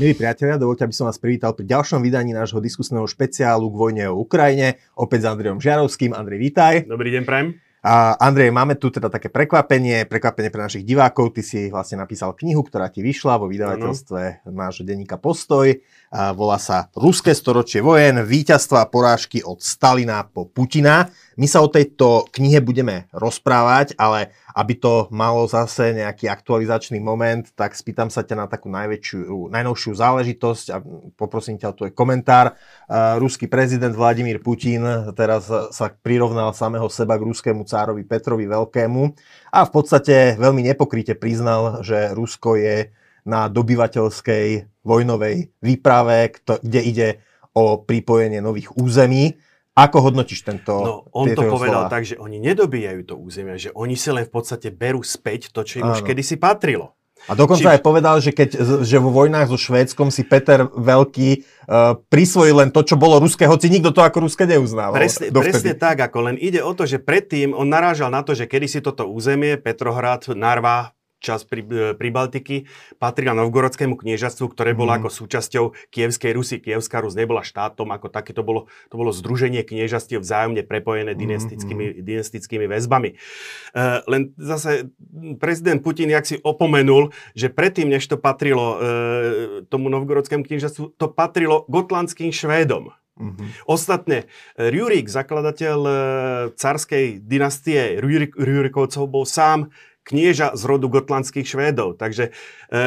Milí priatelia, dovolte, aby som vás privítal pri ďalšom vydaní nášho diskusného špeciálu k vojne o Ukrajine. Opäť s Andrejom Žiarovským. Andrej, vítaj. Dobrý deň, Prajem. A Andrej, máme tu teda také prekvapenie, prekvapenie pre našich divákov. Ty si vlastne napísal knihu, ktorá ti vyšla vo vydavateľstve ano. nášho denníka Postoj. A volá sa Ruské storočie vojen, víťazstva a porážky od Stalina po Putina. My sa o tejto knihe budeme rozprávať, ale aby to malo zase nejaký aktualizačný moment, tak spýtam sa ťa na takú najväčšiu, najnovšiu záležitosť a poprosím ťa o tvoj komentár. Ruský prezident Vladimír Putin teraz sa prirovnal samého seba k ruskému cárovi Petrovi Veľkému a v podstate veľmi nepokryte priznal, že Rusko je na dobyvateľskej vojnovej výprave, kde ide o pripojenie nových území. Ako hodnotíš tento No, on to povedal slova? tak, že oni nedobíjajú to územie, že oni si len v podstate berú späť to, čo im Áno. už kedysi patrilo. A dokonca Či... aj povedal, že, keď, že vo vojnách so Švédskom si Peter Veľký uh, prisvojil len to, čo bolo ruské, hoci nikto to ako ruské neuznával. Presne, presne tak, ako len ide o to, že predtým on narážal na to, že kedysi toto územie, Petrohrad, Narva, čas pri, e, pri Baltiky, patrila Novgorodskému kniežatstvu, ktoré bolo mm. ako súčasťou Kievskej Rusy. Kievská Rus nebola štátom ako také, to bolo, to bolo združenie kniežastiev vzájomne prepojené mhm, dynastickými, mm. dynastickými väzbami. Uh, len zase prezident Putin, jak si opomenul, že predtým, než to patrilo uh, tomu Novgorodskému kniežatstvu, to patrilo gotlandským Švédom. Mm-hmm. Ostatne, Rjurik, zakladateľ carskej dynastie Rjurikovcov, bol sám knieža z rodu gotlandských Švédov. Takže e,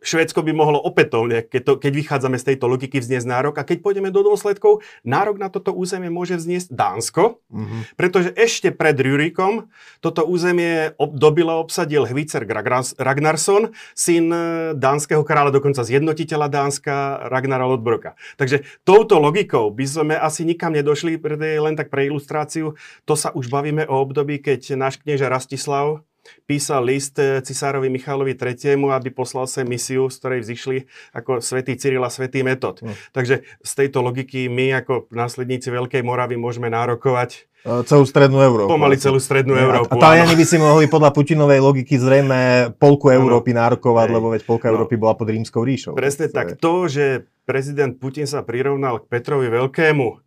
Švédsko by mohlo opätovne, keď, to, keď vychádzame z tejto logiky, vzniesť nárok. A keď pôjdeme do dôsledkov, nárok na toto územie môže vzniesť Dánsko, mm-hmm. pretože ešte pred Rurikom toto územie ob, dobilo obsadil Hvicer Ragnarsson, syn e, dánskeho kráľa, dokonca zjednotiteľa Dánska Ragnara Lodbroka. Takže touto logikou by sme asi nikam nedošli, len tak pre ilustráciu. To sa už bavíme o období, keď náš knieža Rastislav písal list eh, cisárovi Michalovi III., aby poslal sem misiu, z ktorej vzýšli ako svätý Cyril a svätý Metod. Mm. Takže z tejto logiky my ako následníci Veľkej Moravy môžeme nárokovať eh, celú strednú Európu. Pomaly celú strednú Európu. A, Taliani by si mohli podľa Putinovej logiky zrejme polku Európy nárokovať, Hej. lebo veď polka no. Európy bola pod rímskou ríšou. Presne tak. To, že prezident Putin sa prirovnal k Petrovi Veľkému,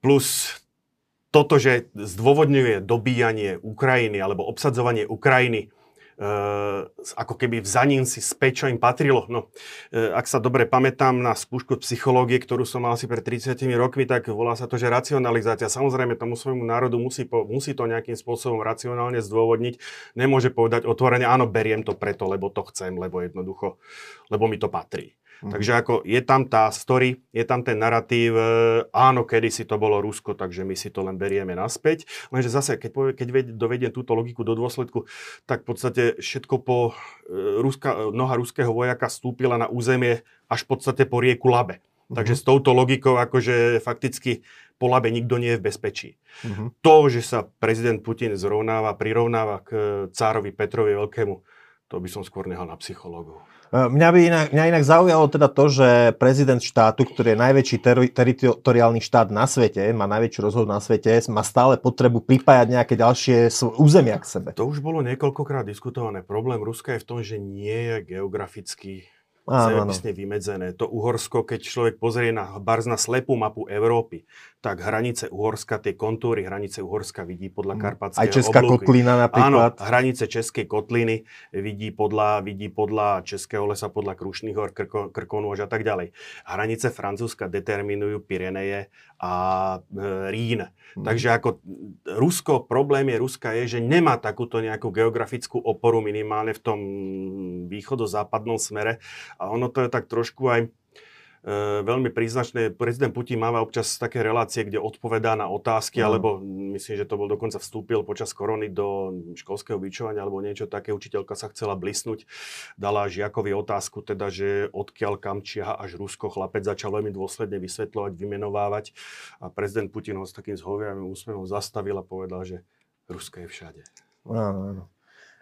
plus toto, že zdôvodňuje dobíjanie Ukrajiny alebo obsadzovanie Ukrajiny Uh, ako keby v zaním si späť, čo im patrilo. No, uh, ak sa dobre pamätám na skúšku psychológie, ktorú som mal asi pred 30 rokmi, tak volá sa to, že racionalizácia. Samozrejme, tomu svojmu národu musí, musí to nejakým spôsobom racionálne zdôvodniť. Nemôže povedať otvorene, áno, beriem to preto, lebo to chcem, lebo jednoducho, lebo mi to patrí. Mm. Takže ako je tam tá story, je tam ten narratív, e, áno, kedy si to bolo Rusko, takže my si to len berieme naspäť. Lenže zase, keď, povie, keď dovediem túto logiku do dôsledku, tak v podstate všetko po e, Ruska, noha ruského vojaka stúpila na územie až v podstate po rieku Labe. Mm-hmm. Takže s touto logikou, akože fakticky po Labe nikto nie je v bezpečí. Mm-hmm. To, že sa prezident Putin zrovnáva, prirovnáva k cárovi Petrovi Veľkému, to by som skôr nehal na psychológov. E, mňa by inak, mňa inak zaujalo teda to, že prezident štátu, ktorý je najväčší ter- teritoriálny štát na svete, má najväčšiu rozhod na svete, má stále potrebu pripájať nejaké ďalšie územia k sebe. To už bolo niekoľkokrát diskutované. Problém Ruska je v tom, že nie je geograficky zemepisne vymedzené. To Uhorsko, keď človek pozrie na barz na slepú mapu Európy, tak hranice Uhorska, tie kontúry hranice Uhorska vidí podľa mm. Karpatského Aj Česká oblúky. kotlina napríklad. Áno, hranice Českej kotliny vidí podľa, vidí podľa Českého lesa, podľa Krušných hor, Krko, Krkonôž a tak ďalej. Hranice Francúzska determinujú Pireneje a e, Rín. Hmm. Takže ako Rusko, problém je Ruska je, že nemá takúto nejakú geografickú oporu minimálne v tom východo-západnom smere a ono to je tak trošku aj veľmi príznačné. Prezident Putin máva občas také relácie, kde odpovedá na otázky, mm. alebo myslím, že to bol dokonca vstúpil počas korony do školského vyčovania alebo niečo také. Učiteľka sa chcela blisnúť, dala žiakovi otázku, teda, že odkiaľ kam čiaha až Rusko. Chlapec začal veľmi dôsledne vysvetľovať, vymenovávať a prezident Putin ho s takým zhoviavým úsmevom zastavil a povedal, že Rusko je všade. Áno, áno.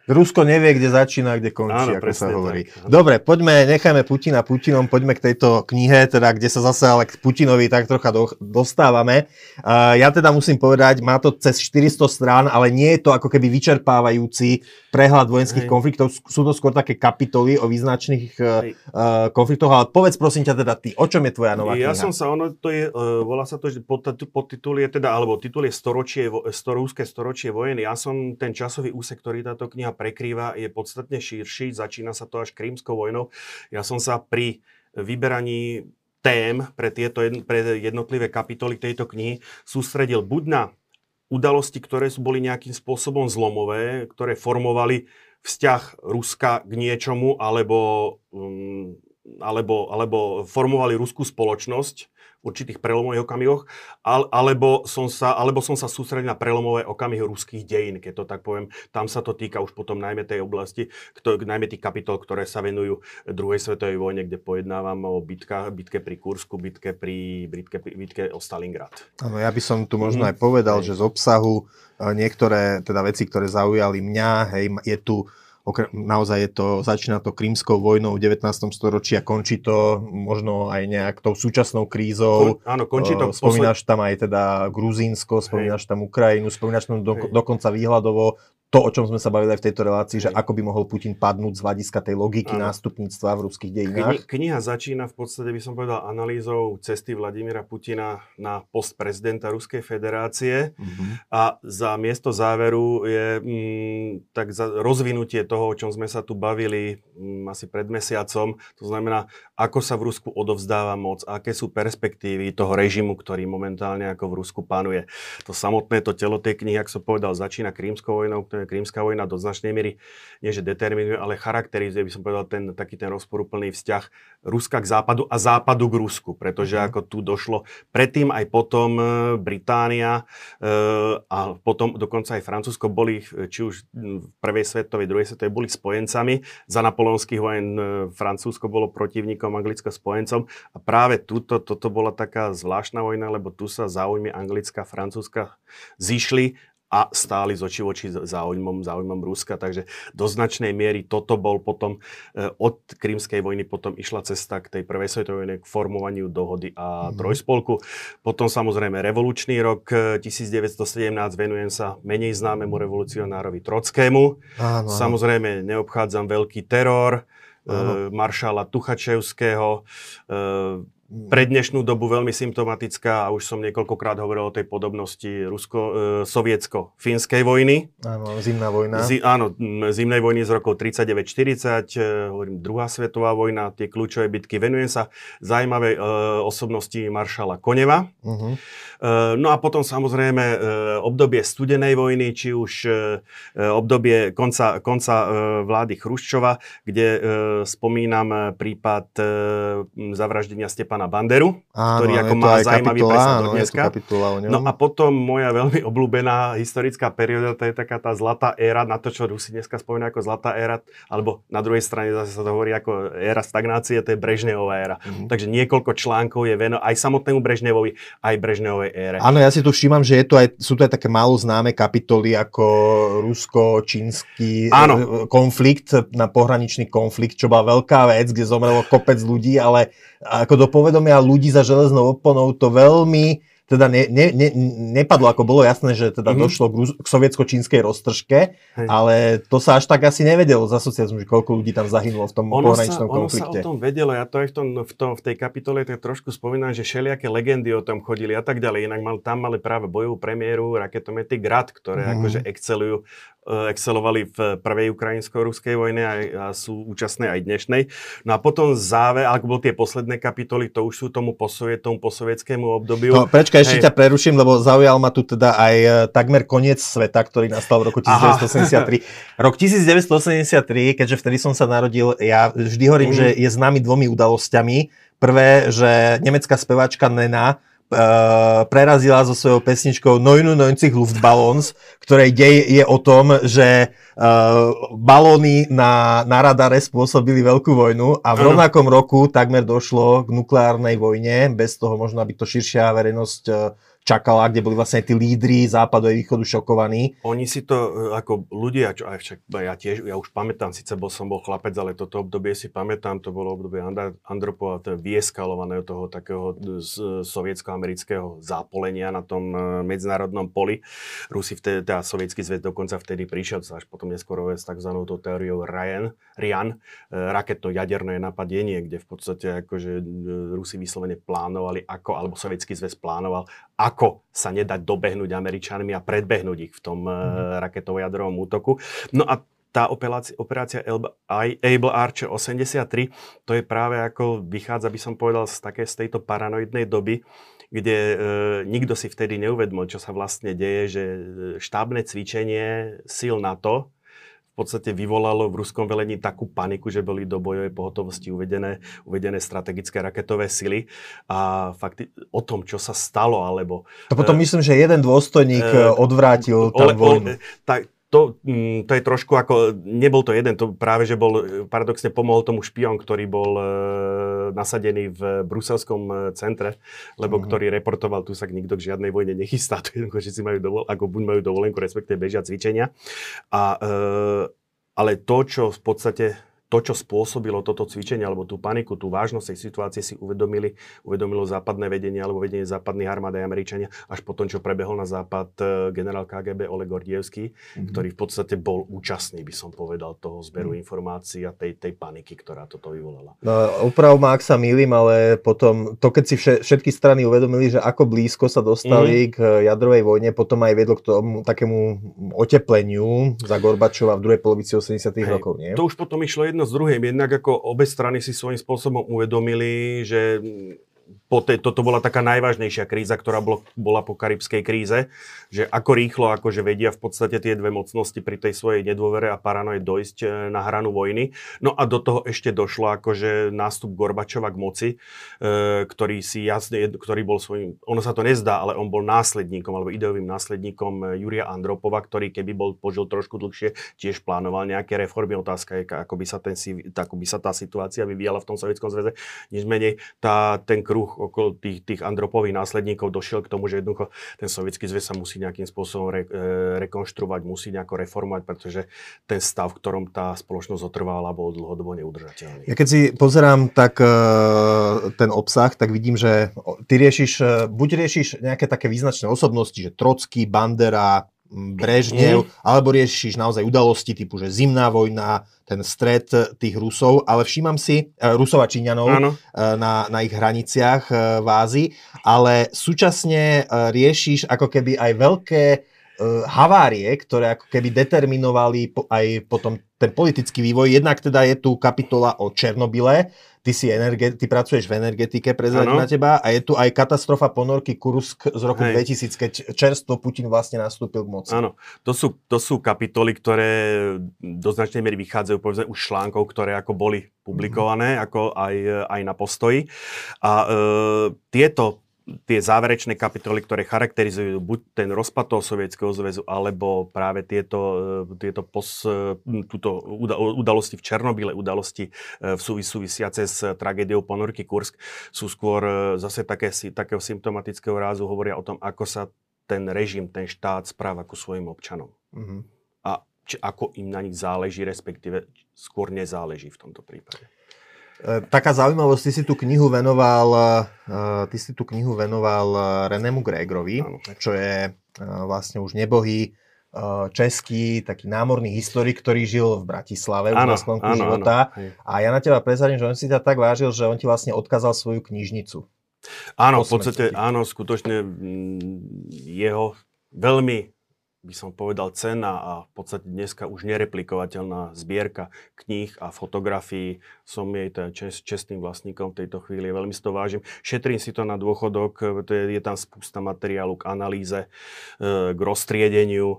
Rusko nevie, kde začína, kde končí, Áno, ako sa hovorí. Tak, Dobre, poďme, nechajme Putina Putinom, poďme k tejto knihe, teda, kde sa zase ale k Putinovi tak trocha do, dostávame. Uh, ja teda musím povedať, má to cez 400 strán, ale nie je to ako keby vyčerpávajúci prehľad vojenských Hej. konfliktov. Sú to skôr také kapitoly o význačných uh, konfliktoch, ale povedz prosím ťa teda ty, o čom je tvoja nová kniha? Ja som sa, ono to je, uh, volá sa to, že pod, podtitul je teda, alebo titul je storočie, storúské storočie vojen. Ja som ten časový úsek, ktorý táto kniha prekrýva, je podstatne širší. Začína sa to až krímskou vojnou. Ja som sa pri vyberaní tém pre, tieto, pre jednotlivé kapitoly tejto knihy sústredil buď na udalosti, ktoré sú boli nejakým spôsobom zlomové, ktoré formovali vzťah Ruska k niečomu, alebo, um, alebo, alebo formovali ruskú spoločnosť určitých prelomových okamihoch, alebo som sa, alebo som sa sústredil na prelomové okamihy ruských dejín, keď to tak poviem. Tam sa to týka už potom najmä tej oblasti, kto, najmä tých kapitol, ktoré sa venujú druhej svetovej vojne, kde pojednávam o bitkách, bitke pri Kursku, bitke pri bitke, bitke o Stalingrad. Áno, ja by som tu možno aj povedal, že z obsahu e, niektoré teda veci, ktoré zaujali mňa, hej, je tu naozaj je to, začína to krímskou vojnou v 19. storočí a končí to možno aj nejak tou súčasnou krízou. Kon, áno, končí to. Spomínaš posled... tam aj teda Gruzínsko, spomínaš Hej. tam Ukrajinu, spomínaš tam do, dokonca výhľadovo to, o čom sme sa bavili aj v tejto relácii, že ako by mohol Putin padnúť z hľadiska tej logiky ano. nástupníctva v ruských dejinách. Kni- kniha začína v podstate, by som povedal, analýzou cesty Vladimíra Putina na post prezidenta Ruskej federácie uh-huh. a za miesto záveru je mm, tak za rozvinutie toho, o čom sme sa tu bavili mm, asi pred mesiacom, to znamená, ako sa v Rusku odovzdáva moc, aké sú perspektívy toho režimu, ktorý momentálne ako v Rusku panuje. To samotné to telo tej knihy, ako som povedal, začína krímskou vojnou, Krímska vojna do značnej miery, nie že determinuje, ale charakterizuje, by som povedal, ten, taký ten rozporúplný vzťah Ruska k západu a západu k Rusku, pretože mm. ako tu došlo predtým aj potom e, Británia e, a potom dokonca aj Francúzsko boli, či už v prvej svetovej, druhej svetovej, boli spojencami. Za napoleonských vojen e, Francúzsko bolo protivníkom, Anglicko spojencom a práve tuto, toto bola taká zvláštna vojna, lebo tu sa záujmy Anglická Francúzska zišli a stáli z oči voči záujmom, záujmom Ruska. Takže do značnej miery toto bol potom e, od Krímskej vojny potom išla cesta k tej prvej svetovej vojne, k formovaniu dohody a mm. trojspolku. Potom samozrejme revolučný rok 1917 e, venujem sa menej známemu revolucionárovi Trockému. Áno, Samozrejme neobchádzam veľký teror, e, maršála Tuchačevského, pre dnešnú dobu veľmi symptomatická a už som niekoľkokrát hovoril o tej podobnosti rusko-sovietsko-fínskej vojny. Áno, zimná vojna. Zi, áno, zimnej vojny z rokov 39-40, e, hovorím, druhá svetová vojna, tie kľúčové bitky. Venujem sa zaujímavej e, osobnosti maršala Koneva. Uh-huh. E, no a potom samozrejme e, obdobie studenej vojny, či už e, obdobie konca, konca e, vlády Chruščova, kde e, spomínam prípad e, zavraždenia Stepana pána Banderu, áno, ktorý ako má zaujímavý presah do dneska. No a potom moja veľmi obľúbená historická perióda, to je taká tá zlatá éra, na to, čo Rusi dneska spomínajú ako zlatá éra, alebo na druhej strane zase sa to hovorí ako éra stagnácie, to je Brežnevová éra. Mm-hmm. Takže niekoľko článkov je veno aj samotnému Brežnevovi, aj Brežnevovej ére. Áno, ja si tu všímam, že je to aj, sú to aj také málo známe kapitoly ako rusko-čínsky áno. konflikt, na pohraničný konflikt, čo bola veľká vec, kde zomrelo kopec ľudí, ale ako do povedomia ľudí za železnou oponou to veľmi teda ne, ne, ne, nepadlo, ako bolo jasné, že teda mm-hmm. došlo k, k sovietsko-čínskej roztržke, Hej. ale to sa až tak asi nevedelo za socializmu, že koľko ľudí tam zahynulo v tom ono pohraničnom sa, konflikte. Ono sa o tom vedelo, ja to aj v, tom, v, tom, v tej kapitole tak trošku spomínam, že všelijaké legendy o tom chodili a tak ďalej. Inak mal, tam mali práve bojovú premiéru raketomety Grad, ktoré mm-hmm. akože excelujú excelovali v prvej ukrajinsko-ruskej vojne a, a sú účastné aj dnešnej. No a potom záver, ak bol tie posledné kapitoly, to už sú tomu posovietom, posovietskému obdobiu. No, prečka, ešte Hej. ťa preruším, lebo zaujal ma tu teda aj eh, takmer koniec sveta, ktorý nastal v roku 1983. Aha. Rok 1983, keďže vtedy som sa narodil, ja vždy hovorím, mm. že je známy dvomi udalosťami. Prvé, že nemecká speváčka Nena uh, prerazila so svojou pesničkou 99 Luftballons, ktorej dej je o tom, že uh, balóny na, na radare spôsobili veľkú vojnu a v rovnakom roku takmer došlo k nukleárnej vojne, bez toho možno, aby to širšia verejnosť uh, čakala, kde boli vlastne tí lídry západu a východu šokovaní. Oni si to e, ako ľudia, čo aj však ja tiež, ja už pamätám, síce bol som bol chlapec, ale toto obdobie si pamätám, to bolo obdobie Andropova, to vyeskalovaného toho takého sovietsko-amerického zápolenia na tom e, medzinárodnom poli. Rusi vtedy, teda sovietský zväz dokonca vtedy prišiel, až potom neskôr s tzv. teóriou Ryan, Rian, e, raketno-jaderné napadenie, kde v podstate akože Rusi vyslovene plánovali ako, alebo sovietský zväz plánoval, ako ako sa nedať dobehnúť Američanmi a predbehnúť ich v tom mm-hmm. raketovo-jadrovom útoku. No a tá operácia, operácia Able Archer 83, to je práve ako vychádza, by som povedal, z, také, z tejto paranoidnej doby, kde e, nikto si vtedy neuvedmol, čo sa vlastne deje, že e, štábne cvičenie sil NATO podstate vyvolalo v ruskom velení takú paniku, že boli do bojovej pohotovosti uvedené, uvedené strategické raketové sily a fakt o tom, čo sa stalo, alebo... To potom uh, myslím, že jeden dôstojník uh, odvrátil tam vojnu. Tak, to, mm, to je trošku ako, nebol to jeden, to práve, že bol, paradoxne pomohol tomu špion, ktorý bol e, nasadený v bruselskom e, centre, lebo mm-hmm. ktorý reportoval, tu sa nikto k žiadnej vojne nechystá, to jednoducho, majú dovol, ako buď majú dovolenku, respektíve bežia cvičenia. A, e, ale to, čo v podstate to, čo spôsobilo toto cvičenie alebo tú paniku, tú vážnosť tej situácie si uvedomili, uvedomilo západné vedenie alebo vedenie západných armád aj Američania až po tom, čo prebehol na západ e, generál KGB Oleg Gordievský, mm-hmm. ktorý v podstate bol účastný, by som povedal, toho zberu mm-hmm. informácií a tej, tej paniky, ktorá toto vyvolala. No, uprav ma, ak sa milím, ale potom to, keď si všetky strany uvedomili, že ako blízko sa dostali mm-hmm. k jadrovej vojne, potom aj vedlo k tomu takému otepleniu za Gorbačova v druhej polovici 80 rokov, nie? To už potom išlo jedno jedno z druhým. Jednak ako obe strany si svojím spôsobom uvedomili, že po tej, toto bola taká najvážnejšia kríza, ktorá bolo, bola po karibskej kríze, že ako rýchlo akože vedia v podstate tie dve mocnosti pri tej svojej nedôvere a paranoje dojsť e, na hranu vojny. No a do toho ešte došlo akože nástup Gorbačova k moci, e, ktorý si jasne, ktorý bol svojím, ono sa to nezdá, ale on bol následníkom alebo ideovým následníkom e, Juria Andropova, ktorý keby bol požil trošku dlhšie, tiež plánoval nejaké reformy. Otázka je, ako by sa, ten, ako by sa tá situácia vyvíjala v tom Sovietskom zväze. Nič tá, ten kruh okolo tých, tých Andropových následníkov došiel k tomu, že jednoducho ten sovietský zväz sa musí nejakým spôsobom re, e, rekonštruovať, musí nejako reformovať, pretože ten stav, v ktorom tá spoločnosť otrvala, bol dlhodobo neudržateľný. Ja keď si pozerám tak e, ten obsah, tak vidím, že ty riešiš, e, buď riešiš nejaké také význačné osobnosti, že Trocký, Bandera, Brežnev, mm. alebo riešiš naozaj udalosti typu, že zimná vojna, ten stred tých Rusov, ale všímam si, uh, Rusov a Číňanov uh, na, na ich hraniciach uh, v Ázii, ale súčasne uh, riešiš ako keby aj veľké havárie, ktoré ako keby determinovali po, aj potom ten politický vývoj. Jednak teda je tu kapitola o Černobyle, ty, si energe- ty pracuješ v energetike, prezradím na teba, a je tu aj katastrofa ponorky Kursk z roku Hej. 2000, keď čerstvo Putin vlastne nastúpil k moci. Áno, to sú, to sú kapitoly, ktoré do značnej miery vychádzajú povedzme už článkov, ktoré ako boli publikované, mm-hmm. ako aj, aj na postoji. A e, tieto tie záverečné kapitoly, ktoré charakterizujú buď ten rozpad toho Sovietskeho zväzu, alebo práve tieto, e, tieto pos, e, túto udalosti v Černobyle, udalosti e, v súvisiace s tragédiou ponorky Kursk, sú skôr zase také, takého symptomatického rázu, hovoria o tom, ako sa ten režim, ten štát správa ku svojim občanom. Mm-hmm. A či, ako im na nich záleží, respektíve skôr nezáleží v tomto prípade. E, taká zaujímavosť, ty si tú knihu venoval, e, ty si tú knihu venoval e, Renému Gregrovi, čo je vlastne už nebohý český taký námorný historik, ktorý žil v Bratislave už na sklonku života. Áno. A ja na teba prezradím, že on si ťa tak vážil, že on ti vlastne odkázal svoju knižnicu. Áno, v podstate, áno, skutočne jeho veľmi by som povedal, cena a v podstate dneska už nereplikovateľná zbierka kníh a fotografií. Som jej teda čest, čestným vlastníkom v tejto chvíli, veľmi si to vážim. Šetrím si to na dôchodok, to je, je tam spústa materiálu k analýze, e, k roztriedeniu e,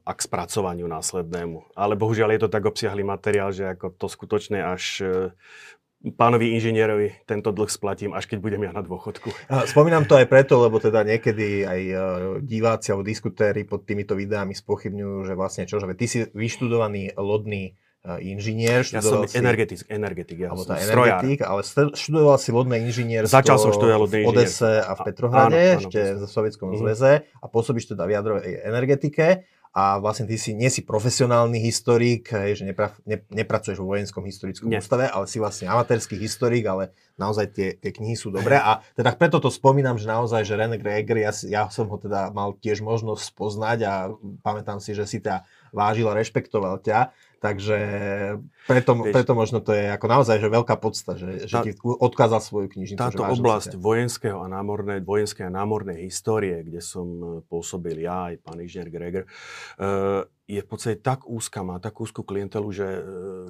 a k spracovaniu následnému. Ale bohužiaľ je to tak obsiahlý materiál, že ako to skutočne až e, pánovi inžinierovi tento dlh splatím, až keď budem ja na dôchodku. Spomínam to aj preto, lebo teda niekedy aj e, diváci alebo diskutéri pod týmito videami spochybňujú, že vlastne čo, že ty si vyštudovaný lodný e, inžinier. Ja som si, energetik, energetik, ja alebo tá energetik, ale študoval si lodné inžinierstvo Začal som študovať lodné v Odese a v Petrohrade, áno, áno, ešte v Sovietskom mm. zväze a pôsobíš teda v jadrovej energetike a vlastne ty si, nie si profesionálny historik, že nepra, ne, nepracuješ vo vojenskom historickom nie. ústave, ale si vlastne amatérsky historik, ale naozaj tie, tie knihy sú dobré. A teda preto to spomínam, že naozaj, že René Greger, ja, ja som ho teda mal tiež možnosť spoznať a pamätám si, že si ťa vážil a rešpektoval ťa, Takže preto, preto možno to je ako naozaj že veľká podsta, že, že ti odkázal svoju knižnicu. Táto oblasť vojenského a námornej, vojenskej a námornej histórie, kde som e, pôsobil ja aj pán inžinier Greger, e, je v podstate tak úzka, má tak úzkú klientelu, že e,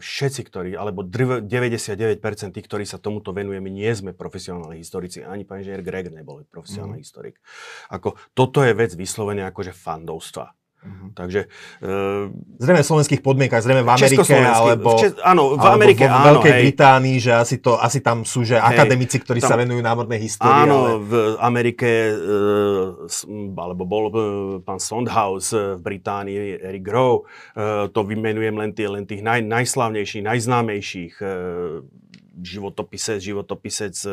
všetci, ktorí, alebo 99% tých, ktorí sa tomuto venujeme, nie sme profesionálni historici. Ani pán inžinier Greger nebol profesionálny mm. historik. Ako, toto je vec vyslovene akože fandovstva. Uh-huh. Takže... Uh, zrejme v slovenských podmienkach, zrejme v Amerike, alebo, Čes, áno, v Amerike, alebo v Veľkej hej. Británii, že asi, to, asi tam sú že hej, akademici, ktorí tam, sa venujú námornej histórii. Áno, ale... v Amerike, uh, alebo bol uh, pán Sondhaus uh, v Británii, Eric Rowe, uh, to vymenujem len, tie, len tých naj, najslavnejších, najznámejších uh, životopisec, životopisec e,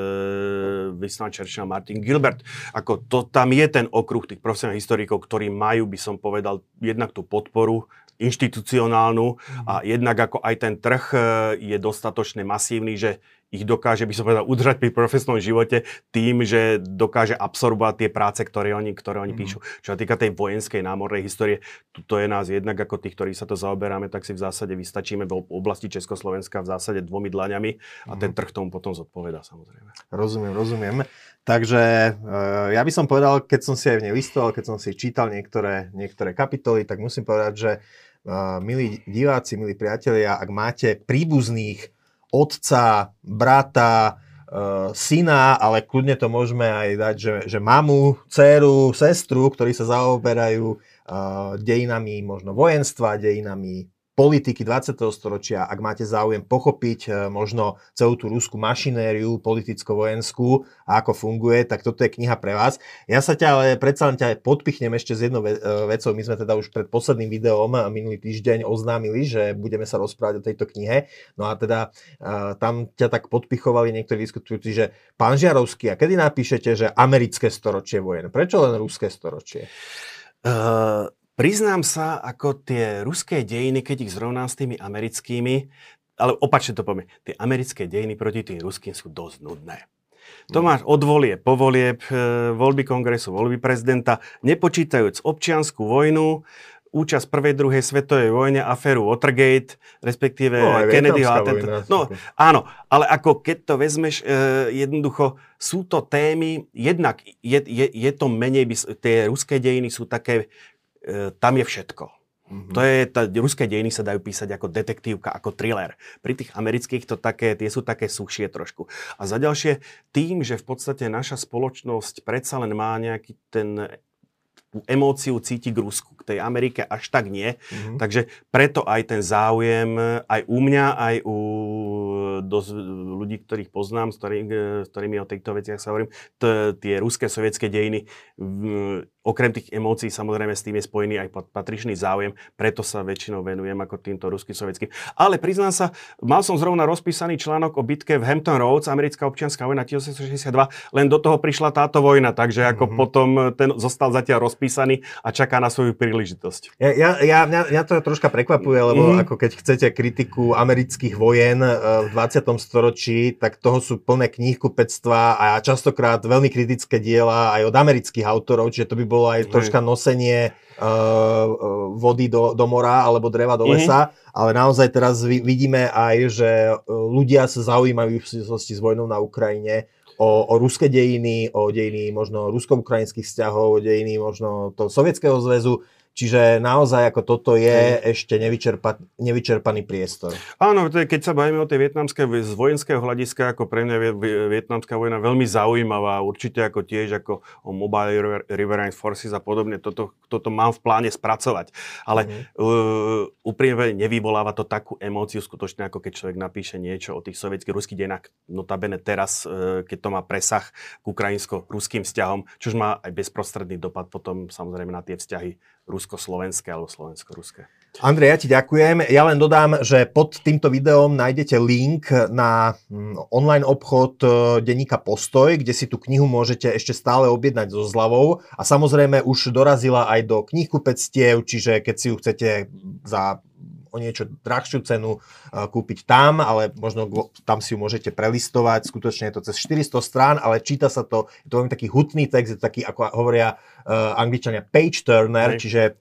Winston Churchill Martin Gilbert. Ako to, tam je ten okruh tých profesionálnych historikov, ktorí majú, by som povedal, jednak tú podporu inštitucionálnu a jednak ako aj ten trh e, je dostatočne masívny, že ich dokáže, by som povedal, udržať pri profesnom živote tým, že dokáže absorbovať tie práce, ktoré oni, ktoré oni mm. píšu. Čo sa týka tej vojenskej námornej histórie, tuto je nás jednak ako tých, ktorí sa to zaoberáme, tak si v zásade vystačíme v oblasti Československa v zásade dvomi dlaňami a ten mhm. trh tomu potom zodpoveda samozrejme. Rozumiem, rozumiem. Takže e, ja by som povedal, keď som si aj v nej listoval, keď som si čítal niektoré, niektoré kapitoly, tak musím povedať, že uh, milí diváci, milí priatelia, ak máte príbuzných otca, brata, uh, syna, ale kľudne to môžeme aj dať, že, že mamu, dceru, sestru, ktorí sa zaoberajú uh, dejinami možno vojenstva, dejinami politiky 20. storočia, ak máte záujem pochopiť e, možno celú tú rúskú mašinériu politicko-vojenskú a ako funguje, tak toto je kniha pre vás. Ja sa ťa ale predsa len ťa podpichnem ešte s jednou e, vecou. My sme teda už pred posledným videom minulý týždeň oznámili, že budeme sa rozprávať o tejto knihe. No a teda e, tam ťa tak podpichovali niektorí diskutujúci, že pán Žiarovský, a kedy napíšete, že americké storočie vojen? Prečo len ruské storočie? Uh, Priznám sa, ako tie ruské dejiny, keď ich zrovnám s tými americkými, ale opačne to poviem, tie americké dejiny proti tým ruským sú dosť nudné. To mm. máš od volie po volie, voľby kongresu, voľby prezidenta, nepočítajúc občianskú vojnu, účasť prvej, druhej svetovej vojne, aféru Watergate, respektíve no, Kennedyho atentát. No, áno, ale ako keď to vezmeš, e, jednoducho sú to témy, jednak je, je, je to menej, tie ruské dejiny sú také tam je všetko. Mm-hmm. To je, tá, ruské dejiny sa dajú písať ako detektívka, ako thriller. Pri tých amerických to také, tie sú také suchšie trošku. A za ďalšie, tým, že v podstate naša spoločnosť predsa len má nejaký ten emóciu cíti k Rusku, k tej Amerike až tak nie. Mm-hmm. Takže preto aj ten záujem aj u mňa, aj u dosť ľudí, ktorých poznám, s, ktorý, s ktorými o týchto veciach sa hovorím, t- tie ruské sovietské dejiny okrem tých emócií samozrejme s tým je spojený aj patričný záujem, preto sa väčšinou venujem ako týmto ruským sovietským. Ale priznám sa, mal som zrovna rozpísaný článok o bitke v Hampton Roads, americká občianská vojna 1862, len do toho prišla táto vojna, takže ako mm-hmm. potom ten zostal zatiaľ rozpísaný a čaká na svoju príležitosť. Ja, ja, ja mňa, mňa to troška prekvapuje, lebo mm-hmm. ako keď chcete kritiku amerických vojen eh, v 20. storočí, tak toho sú plné knihkupectva a častokrát veľmi kritické diela aj od amerických autorov, čiže to by bolo aj troška nosenie uh, vody do, do mora alebo dreva do mhm. lesa, mm-hmm. ale naozaj teraz vidíme aj, že uh, ľudia sa zaujímajú v súvislosti s vojnou na Ukrajine o, o ruské dejiny, o dejiny možno rusko-ukrajinských vzťahov, o dejiny možno toho Sovietskeho zväzu. Čiže naozaj ako toto je mm. ešte nevyčerpa, nevyčerpaný priestor. Áno, keď sa bavíme o tej vietnamskej, z vojenského hľadiska, ako pre mňa je vietnamská vojna veľmi zaujímavá, určite ako tiež ako o Mobile Riverine Forces a podobne, toto, toto mám v pláne spracovať. Ale mm. uh, úprimne nevyvoláva to takú emóciu skutočne, ako keď človek napíše niečo o tých sovietských ruských dejinách. Notabene teraz, uh, keď to má presah k ukrajinsko-ruským vzťahom, čož má aj bezprostredný dopad potom samozrejme na tie vzťahy rusko-slovenské alebo slovensko-ruské. Andrej, ja ti ďakujem. Ja len dodám, že pod týmto videom nájdete link na mm, online obchod e, denníka Postoj, kde si tú knihu môžete ešte stále objednať so zľavou a samozrejme už dorazila aj do knihkupectiev, čiže keď si ju chcete za o niečo drahšiu cenu kúpiť tam, ale možno tam si ju môžete prelistovať. Skutočne je to cez 400 strán, ale číta sa to, je to veľmi taký hutný text, je to taký, ako hovoria uh, angličania, page turner, čiže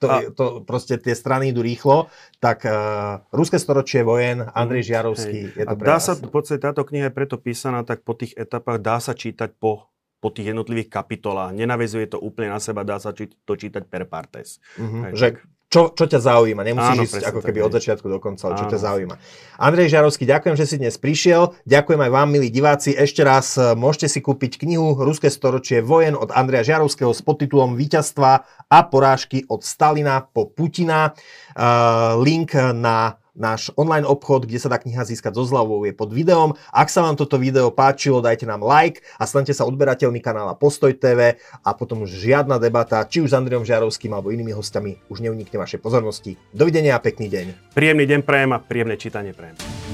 to, to, proste tie strany idú rýchlo. Tak uh, Ruské storočie vojen, Andrej. Žiarovský, Hej. je to A dá sa, v podstate táto kniha je preto písaná, tak po tých etapách dá sa čítať po po tých jednotlivých kapitolách. Nenavezuje to úplne na seba, dá sa či, to čítať per partes. Mm-hmm. Že čo, čo ťa zaujíma. Nemusíš Áno, ísť ako keby od začiatku do konca, ale čo ťa zaujíma. Andrej Žarovský, ďakujem, že si dnes prišiel. Ďakujem aj vám, milí diváci. Ešte raz e, môžete si kúpiť knihu Ruské storočie vojen od Andreja Žarovského s podtitulom Výťazstva a porážky od Stalina po Putina. Uh, link na Náš online obchod, kde sa dá kniha získať so zľavou, je pod videom. Ak sa vám toto video páčilo, dajte nám like a stante sa odberateľmi kanála Postoj TV a potom už žiadna debata, či už s Andrejom Žiarovským alebo inými hostiami, už neunikne vašej pozornosti. Dovidenia a pekný deň. Príjemný deň prajem a príjemné čítanie prajem.